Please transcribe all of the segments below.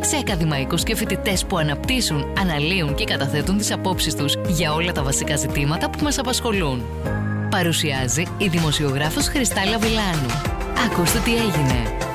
σε ακαδημαϊκούς και φοιτητές που αναπτύσσουν, αναλύουν και καταθέτουν τις απόψεις τους για όλα τα βασικά ζητήματα που μας απασχολούν. Παρουσιάζει η δημοσιογράφος Χριστάλα Βιλάνου. Ακούστε τι έγινε.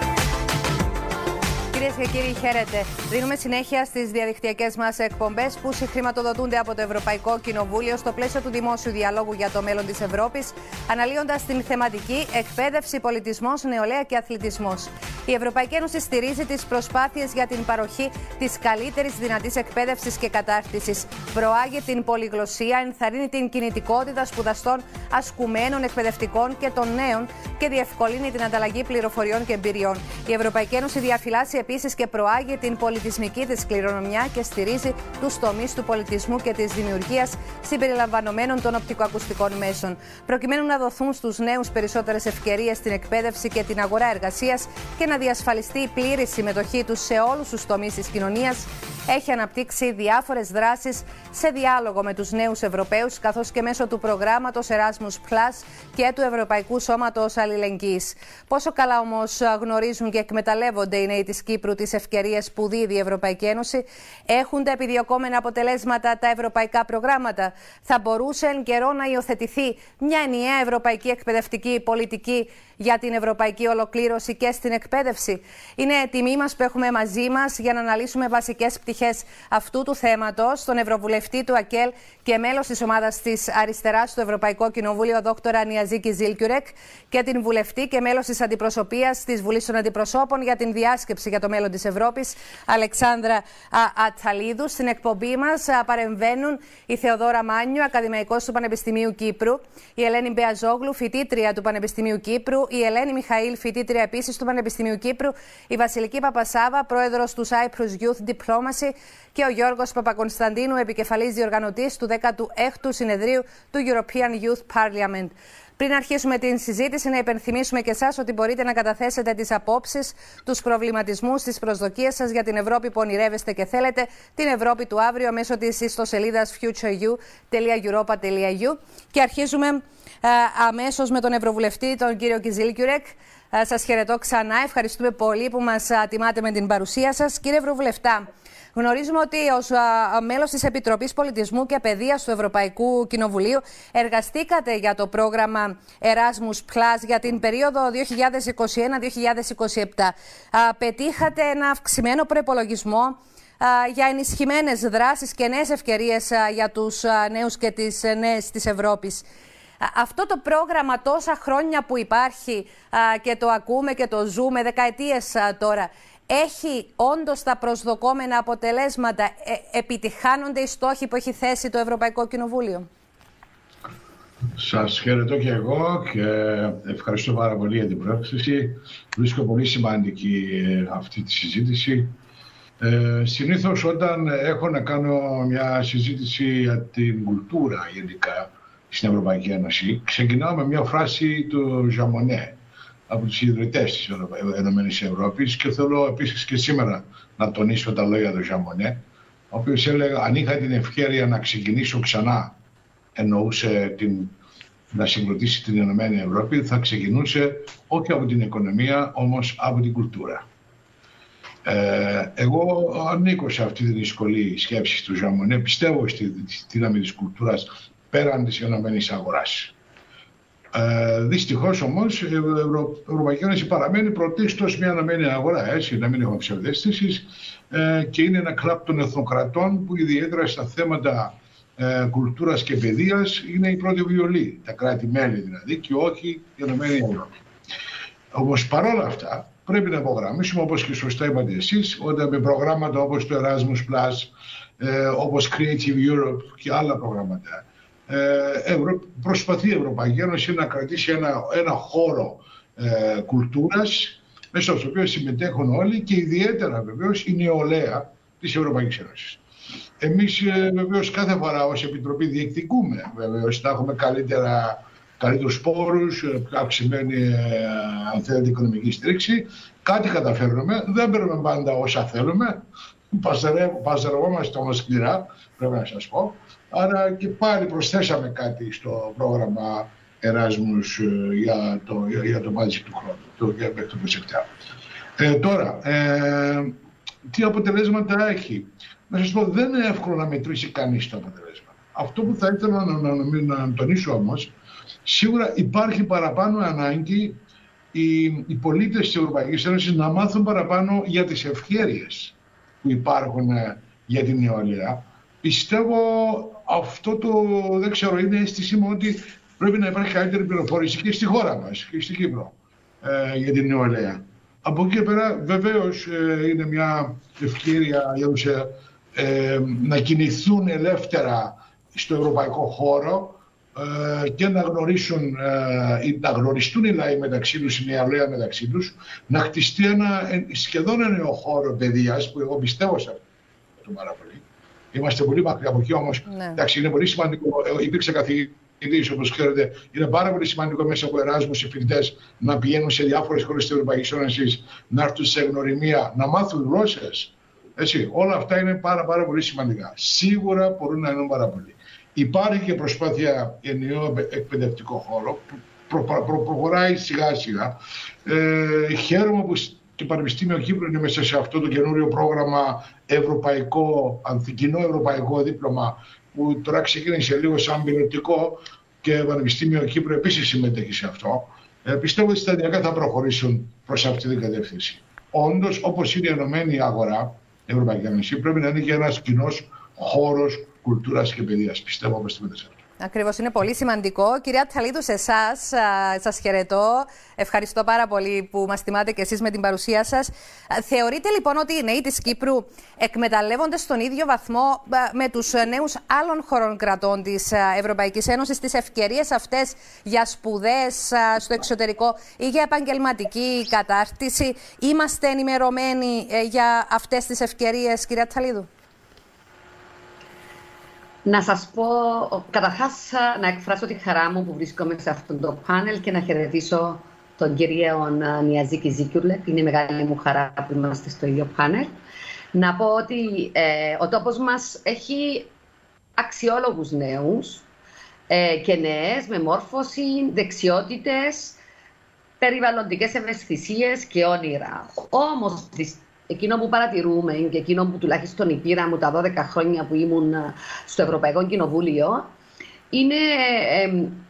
Κυρίε και κύριοι, χαίρετε. Δίνουμε συνέχεια στις διαδικτυακές μας εκπομπές που συγχρηματοδοτούνται από το Ευρωπαϊκό Κοινοβούλιο στο πλαίσιο του δημόσιου διαλόγου για το μέλλον της Ευρώπης, αναλύοντας την θεματική εκπαίδευση, πολιτισμός, νεολαία και αθλητισμός. Η Ευρωπαϊκή Ένωση στηρίζει τις προσπάθειες για την παροχή της καλύτερης δυνατής εκπαίδευσης και κατάρτισης. Προάγει την πολυγλωσία, ενθαρρύνει την κινητικότητα σπουδαστών, ασκουμένων, εκπαιδευτικών και των νέων και διευκολύνει την ανταλλαγή πληροφοριών και εμπειριών. Η Ευρωπαϊκή Ένωση διαφυλάσσει επίσης και προάγει την πολιτισμική της κληρονομιά και στηρίζει τους τομείς του πολιτισμού και της δημιουργίας συμπεριλαμβανομένων των οπτικοακουστικών μέσων. Προκειμένου να δοθούν στους νέους περισσότερες ευκαιρίες στην εκπαίδευση και την αγορά εργασίας και να διασφαλιστεί η πλήρη συμμετοχή τους σε όλους τους τομείς της κοινωνίας, έχει αναπτύξει διάφορες δράσεις σε διάλογο με τους νέους Ευρωπαίους, καθώς και μέσω του προγράμματος Erasmus Plus και του Ευρωπαϊκού Σώματος Αλληλεγγύης. Πόσο καλά όμως γνωρίζουν και εκμεταλλεύονται οι νέοι της Κύπρου τις ευκαιρίες που δίδει η Ευρωπαϊκή Ένωση, έχουν τα επιδιωκόμενα αποτελέσματα τα ευρωπαϊκά προγράμματα. Θα μπορούσε εν καιρό να υιοθετηθεί μια ενιαία ευρωπαϊκή εκπαιδευτική πολιτική για την ευρωπαϊκή ολοκλήρωση και στην εκπαίδευση. Είναι τιμή μας που έχουμε μαζί μας για να αναλύσουμε βασικές πτυχές αυτού του θέματος, τον Ευρωβουλευτή του ΑΚΕΛ και μέλος της ομάδας της Αριστεράς στο Ευρωπαϊκό Κοινοβούλιο, Δόκτωρα Νιαζίκη Ζήλκιουρεκ, και την βουλευτή και μέλος της Αντιπροσωπείας της Βουλής των Αντιπροσώπων για την διάσκεψη για το μέλλον της Ευρώπης, Αλεξάνδρα Ατσαλίδου. Στην εκπομπή μας παρεμβαίνουν η Θεοδόρα Μάνιου, ακαδημαϊκός του Πανεπιστημίου Κύπρου, η Ελένη Μπεαζόγλου, φοιτήτρια του Πανεπιστημίου Κύπρου, η Ελένη Μιχαήλ, φοιτήτρια επίσης του Πανεπιστημίου Κύπρου, η Βασιλική Παπασάβα, πρόεδρος του Cyprus Youth Diplomacy και ο Γιώργος Παπακονσταντίνου, επικεφαλής διοργανωτής του 16ου συνεδρίου του European Youth Parliament. Πριν αρχίσουμε την συζήτηση, να υπενθυμίσουμε και εσάς ότι μπορείτε να καταθέσετε τις απόψεις, τους προβληματισμούς, τις προσδοκίες σας για την Ευρώπη που ονειρεύεστε και θέλετε, την Ευρώπη του αύριο μέσω της ιστοσελίδας futureu.europa.eu. Και αρχίζουμε ε, αμέσως με τον Ευρωβουλευτή, τον κύριο Κιζίλ Κιουρέκ. Ε, σας χαιρετώ ξανά. Ευχαριστούμε πολύ που μας τιμάτε με την παρουσία σας. Κύριε Ευρωβουλευτά, γνωρίζουμε ότι ως μέλος της Επιτροπής Πολιτισμού και Παιδείας του Ευρωπαϊκού Κοινοβουλίου εργαστήκατε για το πρόγραμμα Erasmus Plus για την περίοδο 2021-2027. Πετύχατε ένα αυξημένο προπολογισμό για ενισχυμένες δράσεις και νέες ευκαιρίες για τους νέους και τις νέες της Ευρώπης. Αυτό το πρόγραμμα τόσα χρόνια που υπάρχει και το ακούμε και το ζούμε δεκαετίες τώρα, έχει όντως τα προσδοκόμενα αποτελέσματα, ε, επιτυχάνονται οι στόχοι που έχει θέσει το Ευρωπαϊκό Κοινοβούλιο; Σας χαιρετώ και εγώ και ευχαριστώ πάρα πολύ για την πρόσκληση. Βρίσκω πολύ σημαντική ε, αυτή τη συζήτηση. Ε, συνήθως όταν έχω να κάνω μια συζήτηση για την κουλτούρα γενικά, στην Ευρωπαϊκή Ένωση. Ξεκινάω με μια φράση του Ζαμονέ από τους ιδρυτές της Ενωμένης Ευρώπης και θέλω επίσης και σήμερα να τονίσω τα λόγια του Ζαμονέ ο οποίος έλεγε αν είχα την ευκαιρία να ξεκινήσω ξανά εννοούσε την, να συγκροτήσει την Ενωμένη Ευρώπη θα ξεκινούσε όχι από την οικονομία όμως από την κουλτούρα. Ε, εγώ ανήκω σε αυτή τη δύσκολη σκέψη του Ζαμονέ. Πιστεύω στη δύναμη της κουλτούρας πέραν της ενωμένης αγοράς. Ε, Δυστυχώς όμως η Ευρωπαϊκή Ένωση παραμένει πρωτίστως μια ενωμένη αγορά, έτσι, να μην έχουμε ψευδέστησης, ε, και είναι ένα κλαπ των εθνοκρατών που ιδιαίτερα στα θέματα ε, κουλτούρας και παιδείας είναι η πρώτη βιολή, τα κράτη-μέλη δηλαδή, και όχι η Ενωμένη Ευρώπη. Όμως παρόλα αυτά, πρέπει να υπογραμμίσουμε, όπως και σωστά είπατε εσείς, ότι με προγράμματα όπως το Erasmus Plus, ε, όπως Creative Europe και άλλα προγράμματα, ε, προσπαθεί η Ευρωπαϊκή Ένωση να κρατήσει ένα, ένα χώρο ε, κουλτούρας μέσα στο οποίο συμμετέχουν όλοι και ιδιαίτερα βεβαίως η νεολαία της Ευρωπαϊκής Ένωσης. Εμείς ε, βεβαίως κάθε φορά ως Επιτροπή διεκδικούμε βεβαίως να έχουμε καλύτερα καλύτερους πόρους, ε, αυξημένη ε, αν θέλετε, οικονομική στήριξη. Κάτι καταφέρνουμε. Δεν παίρνουμε πάντα όσα θέλουμε. Παζαρευόμαστε όμως σκληρά, πρέπει να σας πω. Άρα και πάλι προσθέσαμε κάτι στο πρόγραμμα Εράσμους για το, για το μάθηση του χρόνου, το, για το Ε, τώρα, ε, τι αποτελέσματα έχει; Να σας πω, δεν είναι εύκολο να μετρήσει κανείς το αποτελέσμα. Αυτό που θα ήθελα να, να, να, να τονίσω όμως, σίγουρα υπάρχει παραπάνω ανάγκη οι, οι πολίτες της Ευρωπαϊκής Ένωσης να μάθουν παραπάνω για τις ευκαιρίες που υπάρχουν ε, για την νεολαία. Πιστεύω αυτό το, δεν ξέρω, είναι αίσθησή μου ότι πρέπει να υπάρχει καλύτερη πληροφόρηση και στη χώρα μας και στην Κύπρο ε, για την νεολαία. Από εκεί και πέρα βεβαίως ε, είναι μια ευκαιρία για τους ε, να κινηθούν ελεύθερα στο ευρωπαϊκό χώρο ε, και να γνωρίσουν ή να γνωριστούν οι λαοί μεταξύ τους, η νεολαία μεταξύ τους, να χτιστεί ένα σχεδόν ένα νέο χώρο παιδείας που εγώ πιστεύω σε αυτό πάρα πολύ. Είμαστε πολύ μακριά από εκεί όμως, ναι. εντάξει, είναι πολύ σημαντικό, υπήρξε καθηγητής όπως ξέρετε, είναι πάρα πολύ σημαντικό μέσα από Εράσμους οι φοιτητές να πηγαίνουν σε διάφορες χώρες της Ευρωπαϊκής Ένωσης, να έρθουν σε γνωριμία, να μάθουν γλώσσες. Έτσι, όλα αυτά είναι πάρα, πάρα πολύ σημαντικά. Σίγουρα μπορούν να είναι πάρα πολύ. Υπάρχει και προσπάθεια ενιαίο εκπαιδευτικό χώρο που προ, προ, προχωράει σιγά σιγά. Ε, χαίρομαι που το Πανεπιστήμιο Κύπρου είναι μέσα σε αυτό το καινούριο πρόγραμμα ευρωπαϊκό, ανθικοινό ευρωπαϊκό δίπλωμα που τώρα ξεκίνησε λίγο σαν πιλωτικό και το Πανεπιστήμιο Κύπρου επίσης συμμετέχει σε αυτό. Ε, πιστεύω ότι σταδιακά θα προχωρήσουν προς αυτή την κατεύθυνση. Όντως, όπως είναι η Ενωμένη Αγορά, η Ευρωπαϊκή Ένωση, πρέπει να είναι και ένας κοινός χώρος κουλτούρας και παιδείας. Πιστεύω όπω τη αυτό. Ακριβώς, είναι πολύ σημαντικό. Κυρία Τσαλίδου, σε εσάς σας χαιρετώ. Ευχαριστώ πάρα πολύ που μας τιμάτε και εσείς με την παρουσία σας. Θεωρείτε λοιπόν ότι οι νέοι της Κύπρου εκμεταλλεύονται στον ίδιο βαθμό με τους νέους άλλων χωρών κρατών της Ευρωπαϊκής Ένωσης τις ευκαιρίες αυτές για σπουδές στο εξωτερικό ή για επαγγελματική κατάρτιση; Είμαστε ενημερωμένοι ε, για αυτές τις ευκαιρίες, κυρία Τσαλίδου; Να σας πω, καταρχάς να εκφράσω τη χαρά μου που βρίσκομαι σε αυτό το πάνελ και να χαιρετήσω τον κύριο Νιαζίκη Ζίκιουρλε. Είναι μεγάλη μου χαρά που είμαστε στο ίδιο πάνελ. Να πω ότι ε, ο τόπος μας έχει αξιόλογους νέους ε, και νέες με μόρφωση, δεξιότητες, περιβαλλοντικές ευαισθησίες και όνειρα. Όμως, εκείνο που παρατηρούμε και εκείνο που τουλάχιστον η πείρα μου τα 12 χρόνια που ήμουν ε, στο Ευρωπαϊκό Κοινοβούλιο είναι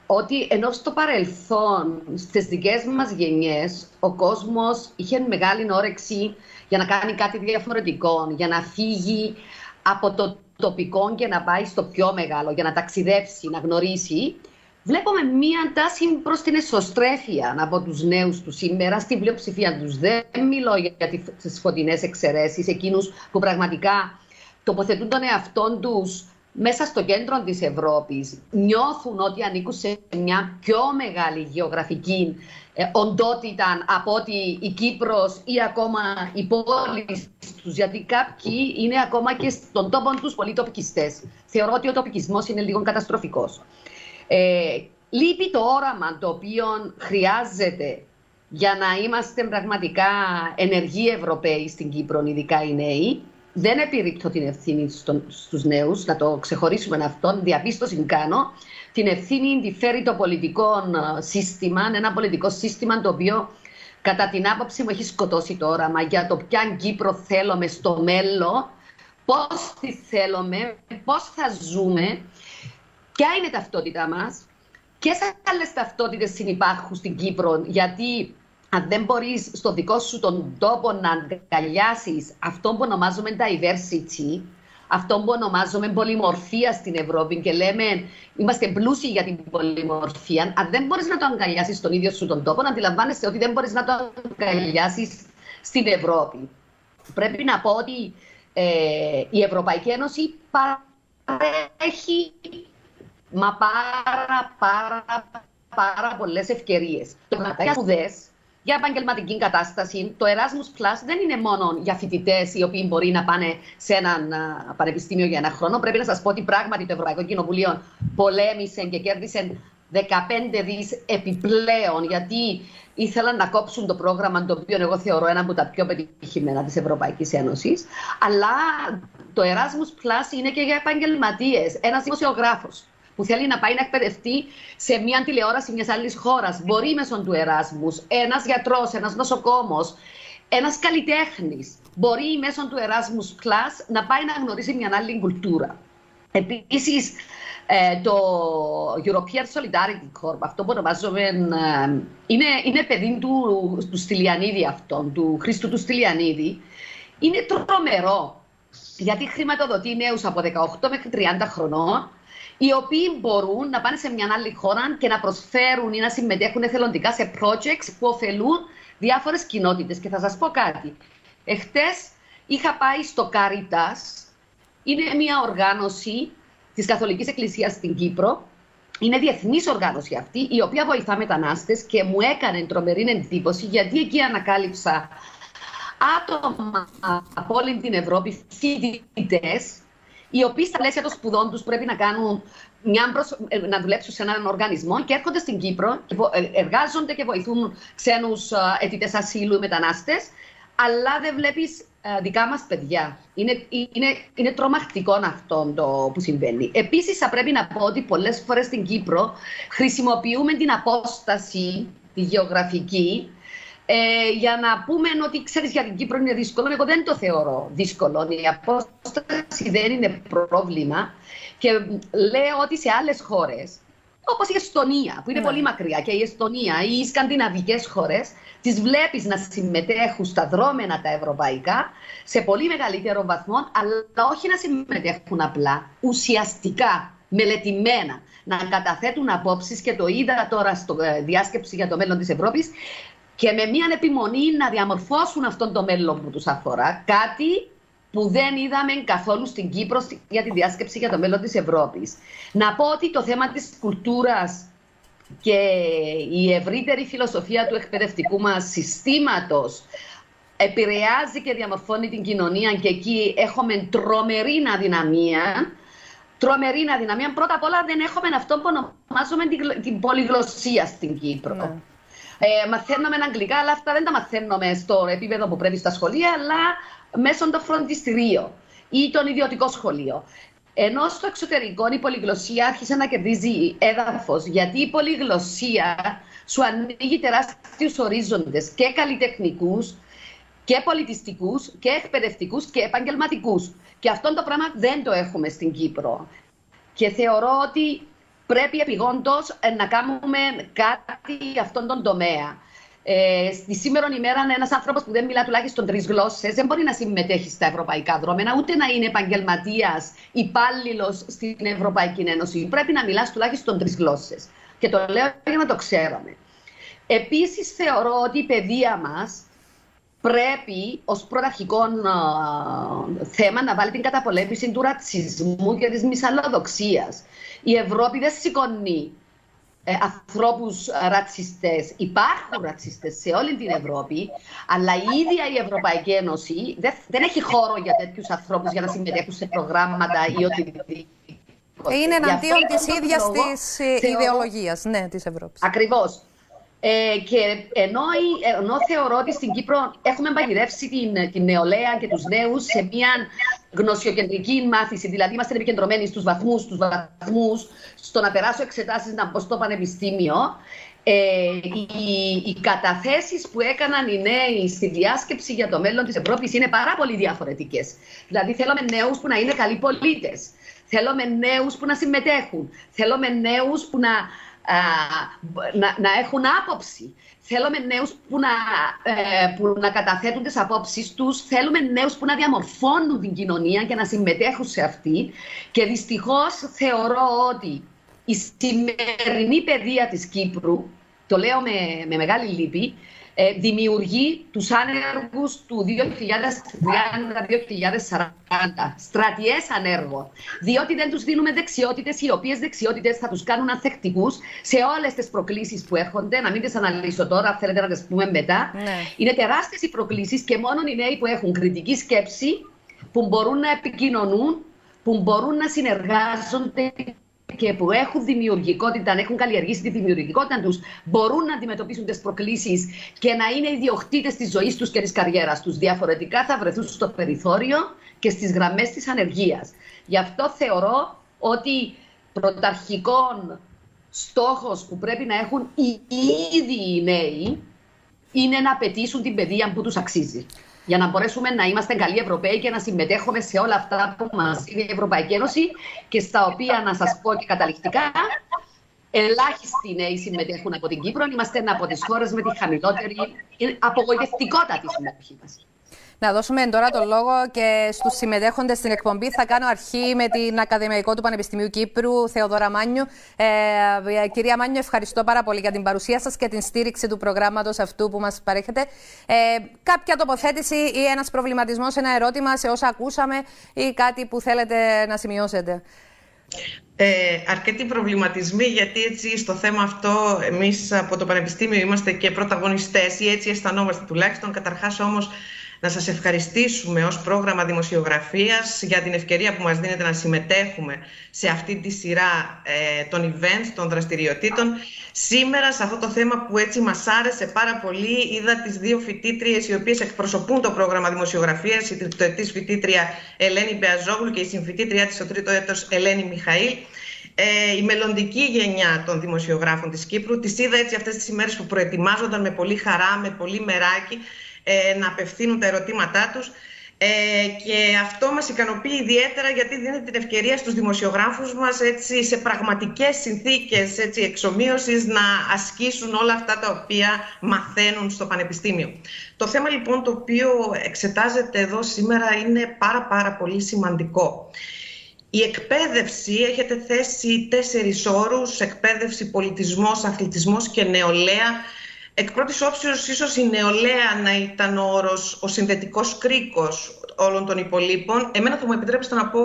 ότι ενώ στο παρελθόν στις δικές μας γενιές ο κόσμος είχε μεγάλη όρεξη για να κάνει κάτι διαφορετικό, για να φύγει από το τοπικό και να πάει στο πιο μεγάλο, για να ταξιδέψει, να γνωρίσει. Βλέπουμε μία τάση προς την εσωστρέφεια από τους νέους του σήμερα, στην πλειοψηφία τους. Δεν μιλώ για τις φωτεινές εξαιρέσεις, εκείνους που πραγματικά τοποθετούν τον εαυτό τους μέσα στο κέντρο της Ευρώπης νιώθουν ότι ανήκουν σε μια πιο μεγάλη γεωγραφική ε, οντότητα από ότι η Κύπρος ή ακόμα η πόλη τους, γιατί κάποιοι είναι ακόμα και στον τόπο τους πολύ τοπικιστές. Θεωρώ ότι ο τοπικισμός είναι λίγο καταστροφικός. Ε, λείπει το όραμα το οποίο χρειάζεται για να είμαστε πραγματικά ενεργοί Ευρωπαίοι στην Κύπρο, ειδικά οι νέοι. Δεν επιρρύπτω την ευθύνη στους νέους, να το ξεχωρίσουμε αυτόν, διαπίστωση κάνω. Την ευθύνη τη φέρει το πολιτικό ε, σύστημα, ένα πολιτικό σύστημα το οποίο κατά την άποψη μου έχει σκοτώσει το όραμα για το ποια Κύπρο θέλουμε στο μέλλον, πώς τη θέλουμε, πώς θα ζούμε Ποια είναι η ταυτότητά μας, ποιες άλλες ταυτότητες συνεπάρχουν στην Κύπρο, γιατί αν δεν μπορείς στο δικό σου τον τόπο να αγκαλιάσεις αυτό που ονομάζουμε diversity, αυτό που ονομάζουμε πολυμορφία στην Ευρώπη και λέμε είμαστε πλούσιοι για την πολυμορφία, αν δεν μπορείς να το αγκαλιάσεις στον ίδιο σου τον τόπο, να αντιλαμβάνεσαι ότι δεν μπορείς να το αγκαλιάσεις στην Ευρώπη. Πρέπει να πω ότι ε, η Ευρωπαϊκή Ένωση παρέχει μα πάρα πάρα πάρα πολλές ευκαιρίες. Το να σπουδές για επαγγελματική κατάσταση. Το Erasmus Plus δεν είναι μόνο για φοιτητές οι οποίοι μπορεί να πάνε σε ένα πανεπιστήμιο για ένα χρόνο. Πρέπει να σας πω ότι πράγματι το Ευρωπαϊκό Κοινοβουλίο πολέμησε και κέρδισε 15 δις επιπλέον, γιατί ήθελαν να κόψουν το πρόγραμμα το οποίο εγώ θεωρώ ένα από τα πιο πετυχημένα της Ευρωπαϊκής Ένωσης. Αλλά το Erasmus Plus είναι και για επαγγελματίες. Ένας δημοσιογράφος που θέλει να πάει να εκπαιδευτεί σε μια τηλεόραση μιας άλλης χώρας. Μπορεί μέσω του Εράσμους. Ένας γιατρός, ένας νοσοκόμος, ένας καλλιτέχνης μπορεί μέσω του Erasmus Plus να πάει να γνωρίσει μια άλλη κουλτούρα. Επίσης, ε, το European Solidarity Corps, αυτό που ονομάζουμε, ε, είναι, είναι παιδί του, του Στυλιανίδη αυτόν, του Χρήστου του Στυλιανίδη. Είναι τρομερό, γιατί χρηματοδοτεί νέους από 18 μέχρι 30 χρονών, οι οποίοι μπορούν να πάνε σε μια άλλη χώρα και να προσφέρουν ή να συμμετέχουν εθελοντικά σε projects που ωφελούν διάφορες κοινότητες. Και θα σας πω κάτι. Εχθές είχα πάει στο Caritas, είναι μια οργάνωση της Καθολικής Εκκλησίας στην Κύπρο. Είναι διεθνής οργάνωση αυτή, η οποία βοηθά μετανάστες και μου έκανε τρομερή εντύπωση γιατί εκεί ανακάλυψα άτομα από όλη την Ευρώπη, φοιτητές, οι οποίοι στα πλαίσια των σπουδών τους πρέπει να κάνουν μια προς... Ε, να δουλέψουν σε έναν οργανισμό και έρχονται στην Κύπρο, και ε, εργάζονται και βοηθούν ξένους ε, αιτητές ασύλου, μετανάστες, αλλά δεν βλέπεις ε, δικά μας παιδιά. Είναι, είναι, είναι τρομακτικό αυτό το που συμβαίνει. Επίσης, θα πρέπει να πω ότι πολλές φορές στην Κύπρο χρησιμοποιούμε την απόσταση, τη γεωγραφική, ε, για να πούμε ότι ξέρεις για την Κύπρο είναι δύσκολο. Εγώ δεν το θεωρώ δύσκολο. Η απόσταση δεν είναι πρόβλημα. Και λέω ότι σε άλλες χώρες, όπως η Εστονία, που είναι ναι. πολύ μακριά, και η Εστονία ή οι σκανδιναβικές χώρες, τις βλέπεις να συμμετέχουν στα δρόμενα τα ευρωπαϊκά σε πολύ μεγαλύτερο βαθμό, αλλά όχι να συμμετέχουν απλά, ουσιαστικά, μελετημένα, να καταθέτουν απόψεις και το είδα τώρα στο ε, διάσκεψη για το μέλλον της Ευρώπης και με μια επιμονή να διαμορφώσουν αυτόν το μέλλον που τους αφορά, κάτι που δεν είδαμε καθόλου στην Κύπρο για τη διάσκεψη για το μέλλον της Ευρώπης. Να πω ότι το θέμα της κουλτούρας και η ευρύτερη φιλοσοφία του εκπαιδευτικού μας συστήματος επηρεάζει και διαμορφώνει την κοινωνία και εκεί έχουμε τρομερή αδυναμία. Τρομερή αδυναμία. Πρώτα απ' όλα δεν έχουμε αυτό που ονομάζουμε την, την πολυγλωσσία στην Κύπρο. Ναι. Ε, μαθαίνουμε αγγλικά, αλλά αυτά δεν τα μαθαίνουμε στο επίπεδο που πρέπει στα σχολεία, αλλά μέσω των φροντιστηρίων ή των ιδιωτικών σχολείων. Ενώ στο εξωτερικό η πολυγλωσσία άρχισε να κερδίζει έδαφος, γιατί η πολυγλωσσία σου ανοίγει τεράστιους ορίζοντες και καλλιτεχνικούς και πολιτιστικούς και εκπαιδευτικούς και επαγγελματικούς. Και αυτό το πράγμα δεν το έχουμε στην Κύπρο. Και θεωρώ ότι πρέπει επιγόντως να κάνουμε κάτι για αυτόν τον τομέα. Ε, στη σήμερα ημέρα, ένας άνθρωπος που δεν μιλά τουλάχιστον τρεις γλώσσες δεν μπορεί να συμμετέχει στα ευρωπαϊκά δρόμενα, ούτε να είναι επαγγελματίας, υπάλληλος στην Ευρωπαϊκή Ένωση. Πρέπει να μιλάς τουλάχιστον τρεις γλώσσες. Και το λέω για να το ξέρουμε. Επίσης, θεωρώ ότι η παιδεία μας πρέπει ως πρωταρχικό θέμα να βάλει την καταπολέμηση του ρατσισμού και της μυσαλλοδοξίας. Η Ευρώπη δεν σηκώνει ε, ανθρώπους ρατσιστές. Υπάρχουν ρατσιστές σε όλη την Ευρώπη, αλλά η ίδια η Ευρωπαϊκή Ένωση δεν, δεν έχει χώρο για τέτοιους ανθρώπους για να συμμετέχουν σε προγράμματα ή οτιδήποτε. Είναι εναντίον της ίδιας της ιδεολογίας ναι, της Ευρώπης. Ακριβώς. Ε, και ενώ, ενώ θεωρώ ότι στην Κύπρο έχουμε παγιδεύσει την, την νεολαία και τους νέους σε μια γνωσιοκεντρική μάθηση, δηλαδή είμαστε επικεντρωμένοι στους βαθμούς, στους βαθμούς, στο να περάσω εξετάσεις να μπω στο πανεπιστήμιο, ε, οι, οι καταθέσεις που έκαναν οι νέοι στη διάσκεψη για το μέλλον της Ευρώπης είναι πάρα πολύ διαφορετικές. Δηλαδή θέλουμε νέους που να είναι καλοί πολίτες, θέλουμε νέους που να συμμετέχουν, θέλουμε νέους που να να, να έχουν άποψη. Θέλουμε νέους που να, ε, που να καταθέτουν τις απόψεις τους, θέλουμε νέους που να διαμορφώνουν την κοινωνία και να συμμετέχουν σε αυτή. Και δυστυχώς θεωρώ ότι η σημερινή παιδεία της Κύπρου, το λέω με, με μεγάλη λύπη, ε, δημιουργεί τους άνεργους του 2030-2040, στρατιές ανέργων, διότι δεν τους δίνουμε δεξιότητες, οι οποίες δεξιότητες θα τους κάνουν ανθεκτικούς σε όλες τις προκλήσεις που έρχονται, να μην τις αναλύσω τώρα, θέλετε να τις πούμε μετά. Ναι. Είναι τεράστιες οι προκλήσεις και μόνο οι νέοι που έχουν κριτική σκέψη, που μπορούν να επικοινωνούν, που μπορούν να συνεργάζονται και που έχουν δημιουργικότητα, αν έχουν καλλιεργήσει τη δημιουργικότητα τους, μπορούν να αντιμετωπίσουν τις προκλήσεις και να είναι ιδιοκτήτες της ζωής τους και της καριέρας τους. Διαφορετικά θα βρεθούν στο περιθώριο και στις γραμμές της ανεργίας. Γι' αυτό θεωρώ ότι πρωταρχικών στόχος που πρέπει να έχουν οι ίδιοι οι νέοι είναι να απαιτήσουν την παιδεία που τους αξίζει για να μπορέσουμε να είμαστε καλοί Ευρωπαίοι και να συμμετέχουμε σε όλα αυτά που μας δίνει η Ευρωπαϊκή Ένωση και στα οποία να σας πω και καταληκτικά. Ελάχιστοι νέοι συμμετέχουν από την Κύπρο. Είμαστε ένα από τις χώρες με τη χαμηλότερη απογοητευτικότατη συμμετοχή μας. Να δώσουμε τώρα τον λόγο και στους συμμετέχοντες στην εκπομπή. Θα κάνω αρχή με την Ακαδημαϊκό του Πανεπιστημίου Κύπρου, Θεοδόρα Μάνιου. Ε, κυρία Μάνιου, ευχαριστώ πάρα πολύ για την παρουσία σας και την στήριξη του προγράμματος αυτού που μας παρέχετε. Ε, κάποια τοποθέτηση ή ένας προβληματισμός, ένα ερώτημα σε όσα ακούσαμε ή κάτι που θέλετε να σημειώσετε. Ε, αρκετοί προβληματισμοί γιατί έτσι στο θέμα αυτό εμείς από το Πανεπιστήμιο είμαστε και πρωταγωνιστές ή έτσι αισθανόμαστε τουλάχιστον. Καταρχάς όμως να σας ευχαριστήσουμε ως πρόγραμμα δημοσιογραφίας για την ευκαιρία που μας δίνετε να συμμετέχουμε σε αυτή τη σειρά ε, των events, των δραστηριοτήτων. Σήμερα σε αυτό το θέμα που έτσι μας άρεσε πάρα πολύ είδα τις δύο φοιτήτριες οι οποίες εκπροσωπούν το πρόγραμμα δημοσιογραφίας, η τριτοετής φοιτήτρια Ελένη Μπεαζόγλου και η συμφοιτήτριά της στο τρίτο έτος Ελένη Μιχαήλ. Ε, η μελλοντική γενιά των δημοσιογράφων της Κύπρου. Τις είδα έτσι αυτές τις ημέρες που προετοιμάζονταν με πολύ χαρά, με πολύ μεράκι ε, να απευθύνουν τα ερωτήματά τους. Ε, και αυτό μας ικανοποιεί ιδιαίτερα γιατί δίνεται την ευκαιρία στους δημοσιογράφους μας έτσι, σε πραγματικές συνθήκες έτσι, εξομοίωσης να ασκήσουν όλα αυτά τα οποία μαθαίνουν στο Πανεπιστήμιο. Το θέμα λοιπόν το οποίο εξετάζεται εδώ σήμερα είναι πάρα πάρα πολύ σημαντικό. Η εκπαίδευση, έχετε θέσει τέσσερις όρους, εκπαίδευση, πολιτισμός, αθλητισμός και νεολαία, Εκ πρώτης όψεως ίσως η νεολαία να ήταν ο όρος, ο συνδετικός κρίκος όλων των υπολείπων. Εμένα θα μου επιτρέψετε να πω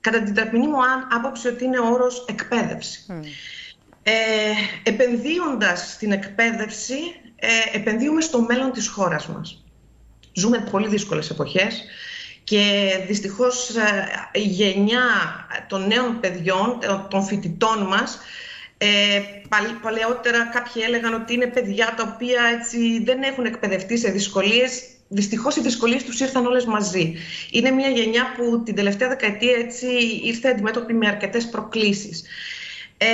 κατά την ταπεινή μου άποψη ότι είναι ο όρος εκπαίδευση. Mm. Ε, επενδύοντας στην εκπαίδευση, ε, επενδύουμε στο μέλλον της χώρας μας. Ζούμε πολύ δύσκολες εποχές και δυστυχώς ε, η γενιά των νέων παιδιών, των φοιτητών μας, ε, παλαιότερα κάποιοι έλεγαν ότι είναι παιδιά τα οποία έτσι δεν έχουν εκπαιδευτεί σε δυσκολίες. Δυστυχώς οι δυσκολίες τους ήρθαν όλες μαζί. Είναι μια γενιά που την τελευταία δεκαετία έτσι ήρθε αντιμέτωπη με αρκετές προκλήσεις. Ε,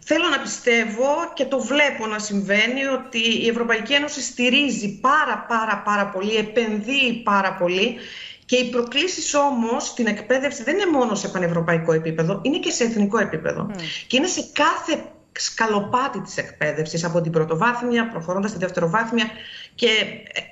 θέλω να πιστεύω και το βλέπω να συμβαίνει ότι η Ευρωπαϊκή Ένωση στηρίζει πάρα πάρα πάρα πολύ, επενδύει πάρα πολύ και οι προκλήσεις όμως στην εκπαίδευση δεν είναι μόνο σε πανευρωπαϊκό επίπεδο, είναι και σε εθνικό επίπεδο. Και είναι σε κάθε σκαλοπάτι της εκπαίδευσης από την πρωτοβάθμια, προχωρώντας στη δευτεροβάθμια και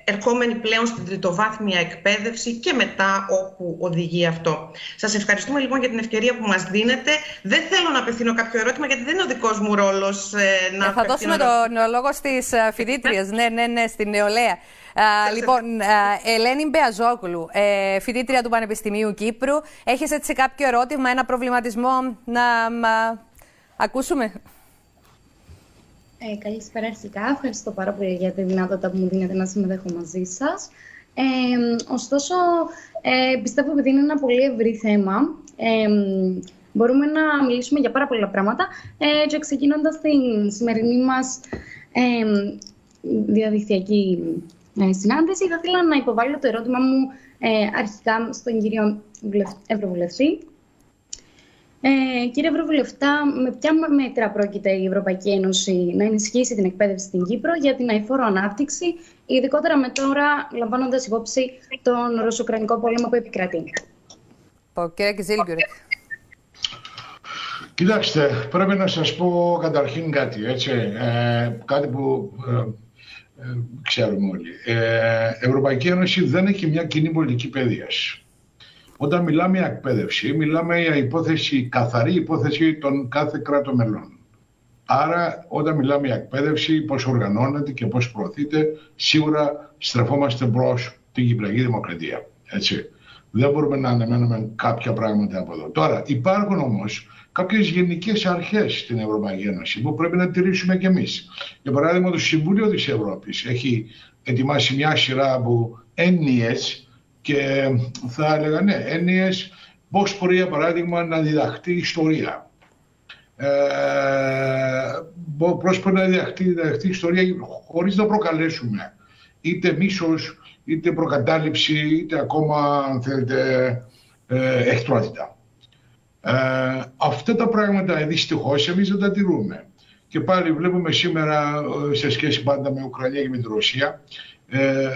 ερχόμενη πλέον στην τριτοβάθμια εκπαίδευση και μετά όπου οδηγεί αυτό. Σας ευχαριστούμε λοιπόν για την ευκαιρία που μας δίνετε. Δεν θέλω να απευθύνω κάποιο ερώτημα γιατί δεν είναι ο δικός μου ρόλος ε, να ε, Θα δώσουμε τον λόγο στις ε, φοιτήτριες, ναι, ναι, ναι, στην νεολαία. Λοιπόν, Ελένη Μπεαζόκουλου, ε, φοιτήτρια του Πανεπιστημίου Κύπρου. Έχεις έτσι κάποιο ερώτημα, ένα προβληματισμό να ακούσουμε; Ε, καλησπέρα αρχικά. Ευχαριστώ πάρα πολύ για τη δυνατότητα που μου δίνετε να συμμετέχω μαζί σας. Ε, ωστόσο, ε, πιστεύω ότι είναι ένα πολύ ευρύ θέμα. Ε, μπορούμε να μιλήσουμε για πάρα πολλά πράγματα ε, και ξεκινώντας την σημερινή μας ε, διαδικτυακή ε, συνάντηση, θα ήθελα να υποβάλω το ερώτημα μου ε, αρχικά στον κύριο Ευρωβουλευτή. Ε, κύριε Ευρωβουλευτά, με ποια μέτρα πρόκειται η Ευρωπαϊκή Ένωση να ενισχύσει την εκπαίδευση στην Κύπρο για την αηφόρο ανάπτυξη, ειδικότερα με τώρα λαμβάνοντας υπόψη τον Ρωσοκρανικό πόλεμο που επικρατεί; Κύριε Κιζίλγκουρη. Κοιτάξτε, πρέπει να σας πω καταρχήν κάτι, έτσι, ε, κάτι που ε, ε ξέρουμε όλοι. Ε, η Ευρωπαϊκή Ένωση δεν έχει μια κοινή πολιτική παιδείας. Όταν μιλάμε για εκπαίδευση, μιλάμε για υπόθεση, καθαρή υπόθεση των κάθε κράτων μελών. Άρα, όταν μιλάμε για εκπαίδευση, πώς οργανώνεται και πώς προωθείται, σίγουρα στρεφόμαστε προ την Κυπριακή Δημοκρατία. Έτσι. Δεν μπορούμε να αναμένουμε κάποια πράγματα από εδώ. Τώρα, υπάρχουν όμως κάποιες γενικές αρχές στην Ευρωπαϊκή Ένωση που πρέπει να τηρήσουμε κι εμείς. Για παράδειγμα, το Συμβούλιο της Ευρώπης έχει ετοιμάσει μια σειρά από έννοιε και θα έλεγα ναι, έννοιε πώς μπορεί για παράδειγμα να διδαχτεί ιστορία. Ε, πώς μπορεί να διδαχτεί, διδαχτεί ιστορία χωρίς να προκαλέσουμε είτε μίσος, είτε προκατάληψη, είτε ακόμα αν θέλετε ε, εχθρότητα. Ε, αυτά τα πράγματα δυστυχώς εμείς δεν τα τηρούμε. Και πάλι βλέπουμε σήμερα ε, σε σχέση πάντα με Ουκρανία και με την Ρωσία ε, ε,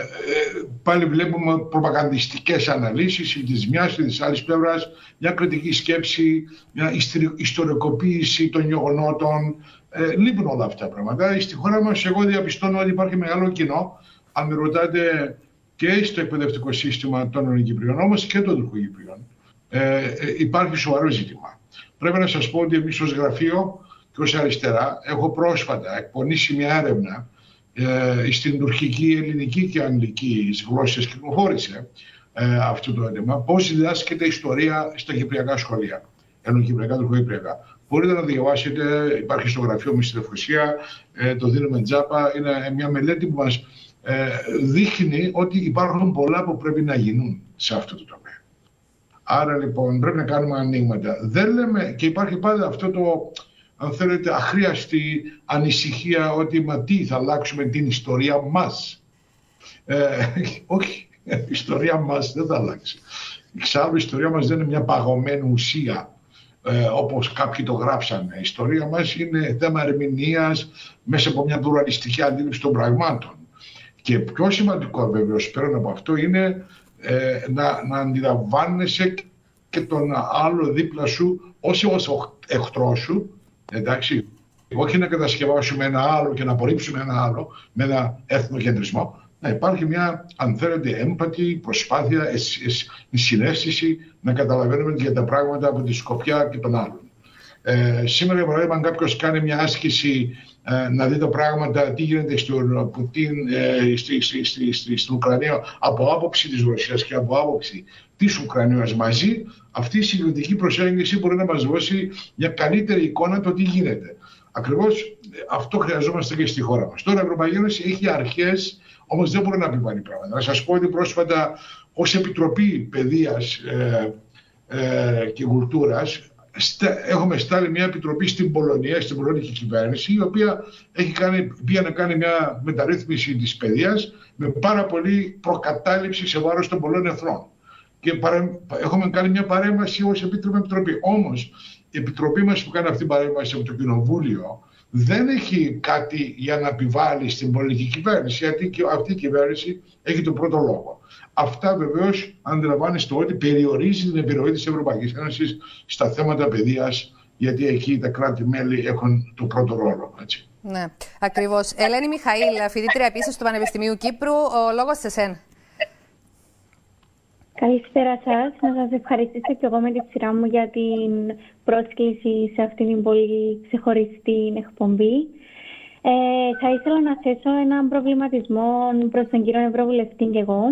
πάλι βλέπουμε προπαγανδιστικές αναλύσεις της μιας ή της άλλης πλευράς, μια κριτική σκέψη, μια ιστορικοποίηση των γεγονότων. Ε, λείπουν όλα αυτά τα πράγματα. Στη χώρα μας εγώ διαπιστώνω ότι υπάρχει μεγάλο κοινό, αν με ρωτάτε και στο εκπαιδευτικό σύστημα των Ελληνικυπριών, όμως και των Τουρκοκυπριών. Ε, ε, υπάρχει σοβαρό ζήτημα. Πρέπει να σας πω ότι εμείς ως γραφείο και ως αριστερά έχω πρόσφατα εκπονήσει μια έρευνα ε, στην τουρκική, ελληνική και αγγλική γλώσσες κυκλοφόρησε ε, αυτό το έντεμα, πώς διδάσκεται ιστορία στα κυπριακά σχολεία, κυπριακά, τουρκοκυπριακά. Μπορείτε να διαβάσετε, υπάρχει στο γραφείο μου στη Λευκοσία, ε, το δίνουμε τζάπα. Είναι μια μελέτη που μας ε, δείχνει ότι υπάρχουν πολλά που πρέπει να γίνουν σε αυτό το τομέα. Άρα λοιπόν πρέπει να κάνουμε ανοίγματα. Δεν λέμε, και υπάρχει πάντα αυτό το, αν θέλετε, αχρίαστη ανησυχία ότι μα τι θα αλλάξουμε την ιστορία μας. Ε, όχι, η ιστορία μας δεν θα αλλάξει. Εξάλλου η ιστορία μας δεν είναι μια παγωμένη ουσία ε, όπως κάποιοι το γράψανε. Η ιστορία μας είναι θέμα ερμηνείας μέσα από μια πλουραλιστική αντίληψη των πραγμάτων. Και πιο σημαντικό βέβαια πέραν από αυτό είναι ε, να, να αντιλαμβάνεσαι και τον άλλο δίπλα σου όχι ως εχθρό σου Εντάξει, όχι να κατασκευάσουμε ένα άλλο και να απορρίψουμε ένα άλλο με ένα εθνοκεντρισμό. Να υπάρχει μια, αν θέλετε, έμπατη προσπάθεια, η συνέστηση να καταλαβαίνουμε για τα πράγματα από τη σκοπιά και των άλλων. Ε, σήμερα, για παράδειγμα, αν κάποιος κάνει μια άσκηση ε, να δει τα πράγματα, τι γίνεται στον Πουτίν, ε, στη, στη, στη, στη, στην Ουκρανία από άποψη της Ρωσίας και από άποψη της Ουκρανίας μαζί, αυτή η συγκριτική προσέγγιση μπορεί να μας δώσει μια καλύτερη εικόνα το τι γίνεται. Ακριβώς αυτό χρειαζόμαστε και στη χώρα μας. Τώρα η Ευρωπαϊκή Ένωση έχει αρχές, όμως δεν μπορεί να πει πάλι πράγματα. Να σας πω ότι πρόσφατα ως Επιτροπή Παιδείας ε, ε, και Κουλτούρας έχουμε στάλει μια επιτροπή στην Πολωνία, στην πολωνική κυβέρνηση, η οποία έχει κάνει, να κάνει μια μεταρρύθμιση της παιδείας με πάρα πολύ προκατάληψη σε βάρος των πολλών εθνών. Και παρέ... έχουμε κάνει μια παρέμβαση ως Επίτροπη Επιτροπή. Όμως, η Επιτροπή μας που κάνει αυτή την παρέμβαση από το Κοινοβούλιο δεν έχει κάτι για να επιβάλλει στην πολιτική κυβέρνηση, γιατί αυτή η κυβέρνηση έχει τον πρώτο λόγο. Αυτά βεβαίως αντιλαμβάνεστε ότι περιορίζει την επιρροή της Ευρωπαϊκής Ένωσης στα θέματα παιδείας, γιατί εκεί τα κράτη-μέλη έχουν το πρώτο ρόλο. Έτσι. Ναι, ακριβώς. Ελένη Μιχαήλ, φοιτήτρια επίσης του Πανεπιστημίου Κύπρου, ο λόγος σε εσένα. Καλησπέρα σας. Να σας ευχαριστήσω και εγώ με τη σειρά μου για την πρόσκληση σε αυτήν την πολύ ξεχωριστή εκπομπή. Ε, θα ήθελα να θέσω έναν προβληματισμό προς τον κύριο Ευρωβουλευτή και εγώ.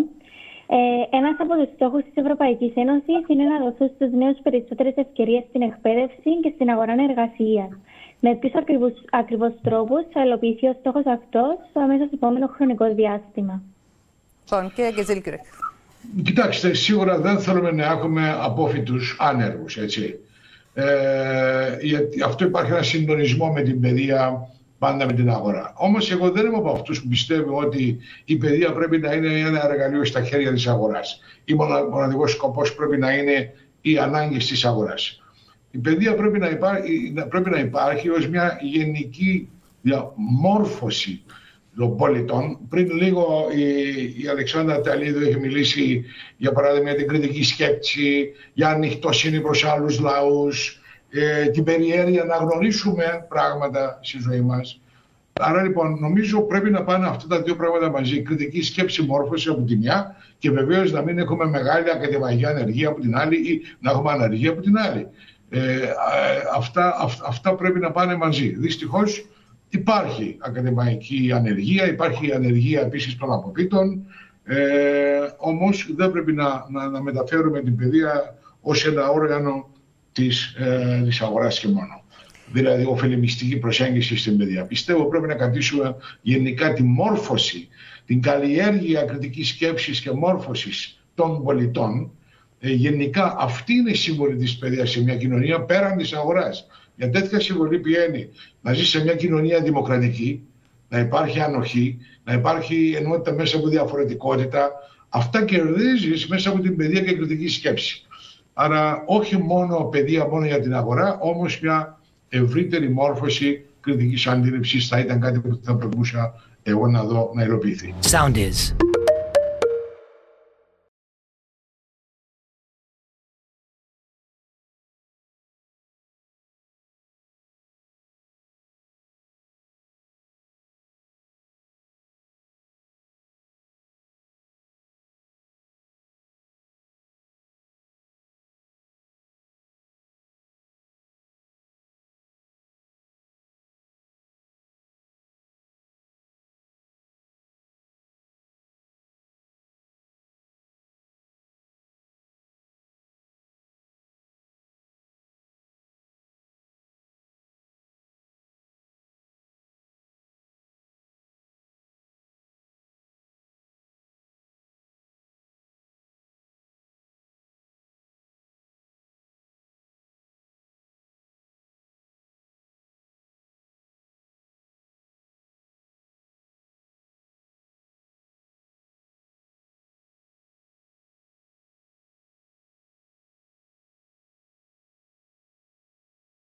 Ε, Ένας από τους στόχους της Ευρωπαϊκής Ένωσης είναι να δοθούν στους νέους περισσότερες ευκαιρίες στην εκπαίδευση και στην αγορά εργασίας. Με ποιους ακριβώς τρόπους θα υλοποιηθεί ο στόχος αυτός στο αμέσω επόμενο χρονικό διάστημα. Λοιπόν, κύριε Γκεζίλκυρεκ. Κοιτάξτε, σίγουρα δεν θέλουμε να έχουμε απόφοιτους άνεργους, έτσι. Ε, γιατί αυτό υπάρχει ένα συντονισμό με την παιδεία πάντα με την αγορά. Όμως, εγώ δεν είμαι από αυτούς που πιστεύω ότι η παιδεία πρέπει να είναι ένα εργαλείο στα χέρια της αγοράς. Ή μοναδικό σκοπός πρέπει να είναι οι ανάγκε της αγοράς. Η παιδεία πρέπει να υπάρχει, πρέπει να υπάρχει ως μια γενική διαμόρφωση των πολιτών. Πριν λίγο η, η Αλεξάνδρα Ταλίδου έχει μιλήσει για παράδειγμα για την κριτική σκέψη, για ανοιχτοσύνη προς άλλους λαούς, ε, την περιέργεια να γνωρίσουμε πράγματα στη ζωή μας. Άρα λοιπόν νομίζω πρέπει να πάνε αυτά τα δύο πράγματα μαζί. Η κριτική σκέψη μόρφωση από τη μια και βεβαίως να μην έχουμε μεγάλη ακαδημαϊκή ανεργία από την άλλη ή να έχουμε ανεργία από την άλλη. Ε, αυτά, αυτά πρέπει να πάνε μαζί. Δυστυχώς υπάρχει ακαδημαϊκή ανεργία, υπάρχει ανεργία επίσης των αποπίτων, ε, όμως δεν πρέπει να, να, να μεταφέρουμε την παιδεία ως ένα όργανο της, ε, της αγοράς και μόνο. Δηλαδή, ωφελημιστική προσέγγιση στην παιδεία. Πιστεύω πρέπει να κρατήσουμε γενικά τη μόρφωση, την καλλιέργεια κριτικής σκέψης και μόρφωσης των πολιτών. Ε, γενικά αυτή είναι η συμβολή της παιδείας σε μια κοινωνία πέραν της αγοράς. Για τέτοια συμβολή πηγαίνει να ζεις σε μια κοινωνία δημοκρατική, να υπάρχει ανοχή, να υπάρχει ενότητα μέσα από διαφορετικότητα. Αυτά κερδίζεις μέσα από την παιδεία και κριτική σκέψη. Άρα όχι μόνο παιδεία μόνο για την αγορά, όμως μια ευρύτερη μόρφωση κριτικής αντίληψης θα ήταν κάτι που θα προτιμούσα εγώ να δω να υλοποιηθεί. Sound is.